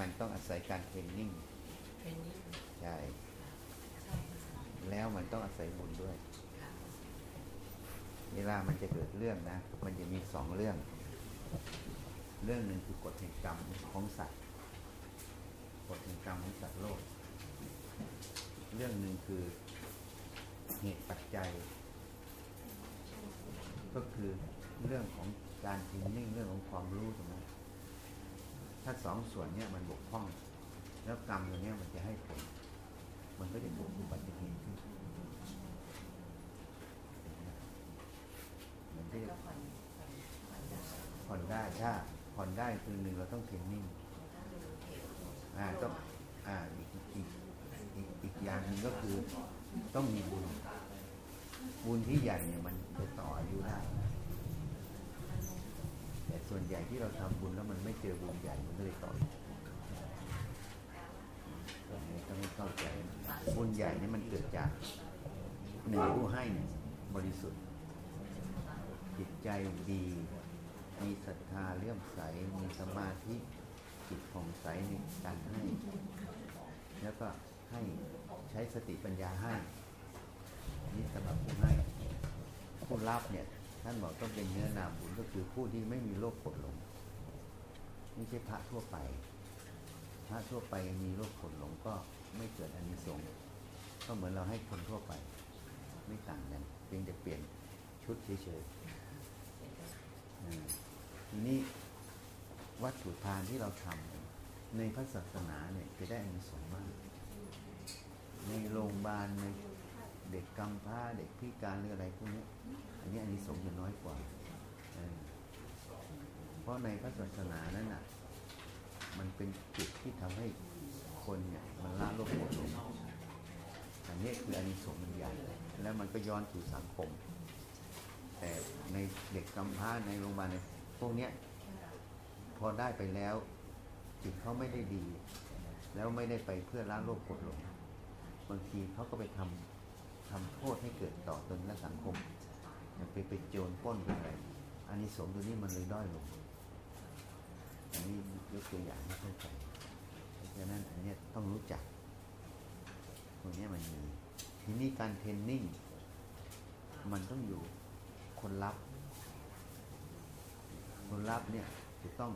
มันต้องอาศัยการเทรนนิ่งเทรนนิ่งใช่ใช่ค่ะแล้วมันต้องอาศัยบุญด้วยค่ะเวลามันจะเกิดเรื่องนะ มันจะมีสองเรื่อง เรื่องหนึ่งคือกฎแห่งกรรมของสัตว์กฎแห่งกรรมของสัตว์โลก เรื่องหนึ่งคือเหตุปัจจัย ก็คือเรื่องของการทินนิ่งเรื่องของความรู้ตรงนั้น ถ้าสองส่วนเนี้ยมันบกพร่อง แล้วกรรมตัวเนี้ยมันจะให้ผล มันก็จะเกิดอุบัติเหตุขึ้นเหมือนที่ก็ผ่อนผ่อนได้ผ่อนได้ถ้าผ่อนได้คือหนึ่งเราต้องเทรนนิ่งอ่าต้องอ่าอีกอีกอีกอีกอย่างหนึ่งก็คือต้องมีบุญบุญที่ใหญ่เนี่ยมันจะต่ออายุได้ ส่วนใหญ่ที่เราทำบุญแล้วมันไม่เจอบุญใหญ่มันก็เลยต่อยตรงนี้ต้องให้เข้าใจบุญใหญ่นี่มันเกิดจากหนึ่งผู้ให้บริสุทธิ์จิตใจดี มีศรัทธาเลื่อมใส มีสมาธิจิตผ่องใสในการให้ แล้วก็ให้ใช้สติปัญญาให้นี่สำหรับผู้ให้ผู้รับเนี่ย ท่านบอกต้องเป็นเนื้อนาบุญก็คือผู้ที่ไม่มีโรคกดหลงไม่ใช่พระทั่วไป พระทั่วไปมีโรคกดหลงก็ไม่เกิดอานิสงส์ก็เหมือนเราให้คนทั่วไป ไม่ต่างกันเพียงแต่เปลี่ยนชุดเฉยๆทีนี้วัตถุทานที่เราทำในพระศาสนาเนี่ยจะได้อานิสงส์มาก ในโรงพยาบาลใน เด็กกำพร้าเด็กพิการหรืออะไรพวกนี้อันนี้อานิสงส์จะน้อยกว่าเเพราะในพระศาสนานั้นน่ะ มันเป็นจุดที่ทำให้คนเนี่ยมันละโลกโกรธหลงอันนี้คืออานิสงส์มันใหญ่แล้วมันก็ย้อนสู่สังคม แต่ในเด็กกำพร้าในโรงพยาบาลเนี่ยพวกเนี้ยพอได้ไปแล้วจิตเขาไม่ได้ดี แล้วไม่ได้ไปเพื่อละโลกกดลงบางทีเขาก็ไปทำ ทำโทษให้เกิดต่อตนและสังคมอย่างไปไปโจรปล้นไปอะไรอันนี้สงตัวนี้มันเลยด้อยลงอันนี้ยกตัวอย่างให้เข้าใจเพราะฉะนั้นอันนี้ต้องรู้จักตรงนี้มันมีทีนี้การเทรนนิ่งมันต้องอยู่คนรับ คนรับเนี่ยจะต้อง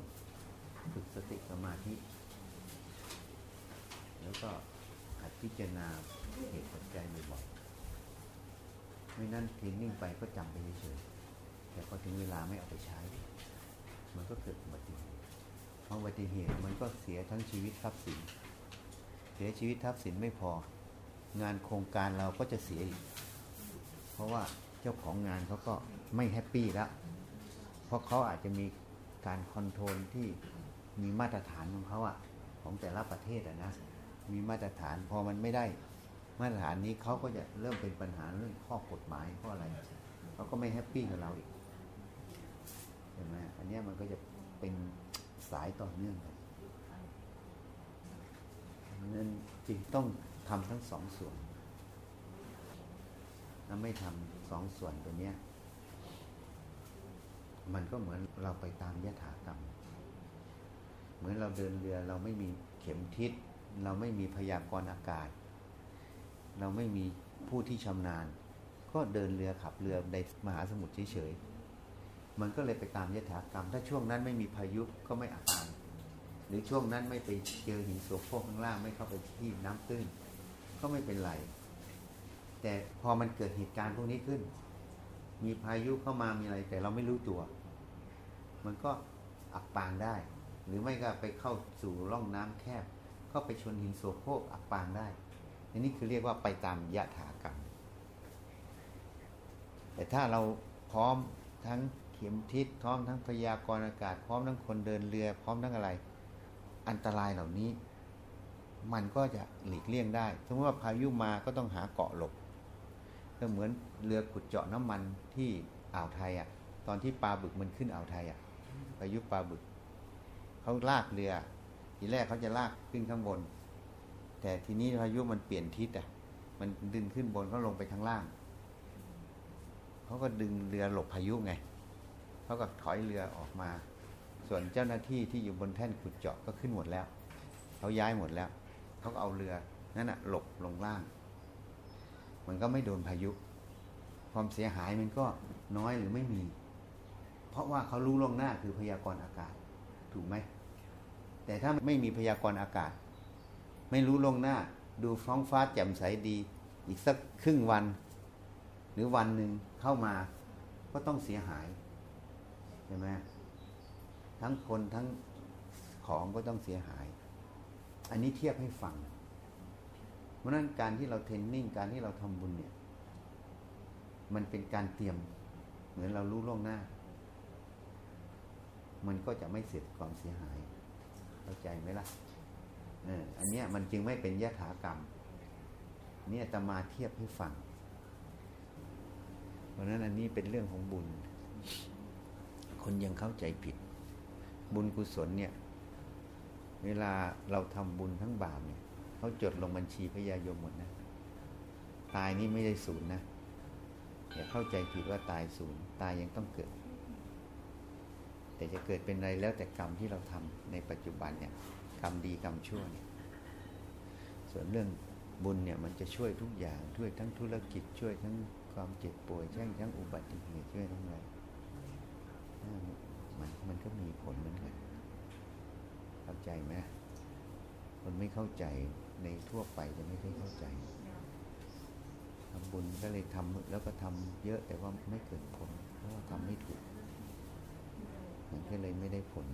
ฝึกสติสมาธิ แล้วก็หัดพิจารณาเหตุปัจจัยบ่อย ไม่นั่นเทรนนิ่งไปก็จำไปเฉยๆแต่พอถึงเวลาไม่เอาไปใช้ มันก็เกิดอุบัติเหตุพออุบัติเหตุมันก็เสียทั้งชีวิตทรัพย์สิน เสียชีวิตทรัพย์สินไม่พอ งานโครงการเราก็จะเสียอีก เพราะว่าเจ้าของงานเขาก็ไม่ happy แล้ว เพราะเขาอาจจะมีการ control ที่มีมาตรฐานของเขาอะของแต่ละประเทศอะนะ มีมาตรฐานพอมันไม่ได้ มาตรฐานนี้เขาก็จะเริ่มเป็นปัญหาเรื่องข้อกฎหมายข้ออะไรเขาก็ไม่ happy กับเราอีกเห็นไหมอันนี้มันก็จะเป็นสายต่อเนื่องกันเพราะนั้นจึงต้องทำทั้งสองส่วนถ้าไม่ทำสองส่วนตัวเนี้ย มันก็เหมือนเราไปตามยถากรรม เหมือนเราเดินเรือเราไม่มีเข็มทิศ เราไม่มีพยากรณ์อากาศ เราไม่มีผู้ที่ชำนาญ ก็เดินเรือขับเรือในมหาสมุทรเฉยๆมันก็เลยไปตามยถากรรม ถ้าช่วงนั้นไม่มีพายุก็ไม่อับปางหรือช่วงนั้นไม่ไปเจอหินโสโครกข้างล่างไม่เข้าไปที่น้ำตื้น ก็ไม่เป็นไร แต่พอมันเกิดเหตุการณ์พวกนี้ขึ้น มีพายุเข้ามามีอะไร แต่เราไม่รู้ตัว มันก็อับปางได้ หรือไม่ก็ไปเข้าสู่ร่องน้ำแคบ ก็ไปชนหินโสโครกอับปางได้ นนี้คือเรียกว่าไปตามยะถากรรม แต่ถ้าเราพร้อมทั้งเข็มทิศพร้อมทั้งพยากรณ์อากาศ พร้อมทั้งคนเดินเรือ พร้อมทั้งอะไร อันตรายเหล่านี้ มันก็จะหลีกเลี่ยงได้สมมติว่าพายุมาก็ต้องหาเกาะหลบก็เหมือนเรือขุดเจาะน้ำมันที่อ่าวไทยอะ ตอนที่ปลาบึกมันขึ้นอ่าวไทยอะพายุปลาบึกเขาลากเรือ ทีแรกเขาจะลากขึ้นข้างบน แต่ทีนี้พายุมันเปลี่ยนทิศอะ มันดึงขึ้นบนเขาลงไปข้างล่าง เขาก็ดึงเรือหลบพายุไง เขาก็ถอยเรือออกมา ส่วนเจ้าหน้าที่ที่อยู่บนแท่นขุดเจาะก็ขึ้นหมดแล้ว เขาย้ายหมดแล้ว เขาก็เอาเรือนั่นอะหลบลงล่าง มันก็ไม่โดนพายุ ความเสียหายมันก็น้อยหรือไม่มี เพราะว่าเขารู้ล่วงหน้าคือพยากรณ์อากาศ ถูกไหม แต่ถ้าไม่มีพยากรณ์อากาศ ไม่รู้ล่วงหน้า ดูฟ้องฟ้าแจ่มใสดี อีกสักครึ่งวัน หรือวันหนึ่งเข้ามาก็ต้องเสียหายใช่ไหมทั้งคนทั้งของก็ต้องเสียหาย อันนี้เทียบให้ฟัง เพราะนั้นการที่เราเทรนนิ่งการที่เราทำบุญเนี่ย มันเป็นการเตรียม เหมือนเรารู้ล่วงหน้า มันก็จะไม่เสร็จความเสียหาย เข้าใจไหมล่ะ อออันเนี้ยมันจึงไม่เป็นยถากรรม เนี่ยตมาเทียบให้ฟัง เพราะนั้นอันนี้เป็นเรื่องของบุญ คนยังเข้าใจผิด บุญกุศลเนี่ย เวลาเราทำบุญทั้งบาปเนี่ยเขาจดลงบัญชีพยายมหมดนะ ตายนี่ไม่ได้ศูนย์นะอย่าเข้าใจผิดว่าตายศูนย์ตายยังต้องเกิด แต่จะเกิดเป็นอะไรแล้วแต่กรรมที่เราทำในปัจจุบันเนี่ย รรมดีกรรมชั่วเนี่ยส่วนเรื่องบุญเนี่ยมันจะช่วยทุกอย่างช่วยทั้งธุรกิจช่วยทั้งความเจ็บป่วยช่วยทั้งอุบัติเหตุช่วยทั้งอะไรมันมันก็มีผลเหมือนกันเข้าใจไหมคนไม่เข้าใจในทั่วไปจะไม่ได้เข้าใจทำบุญก็เลยทำแล้วก็ทำเยอะแต่ว่าไม่เกิดผลเพราะว่าทำไม่ถูกมันก็เลยไม่ได้ผล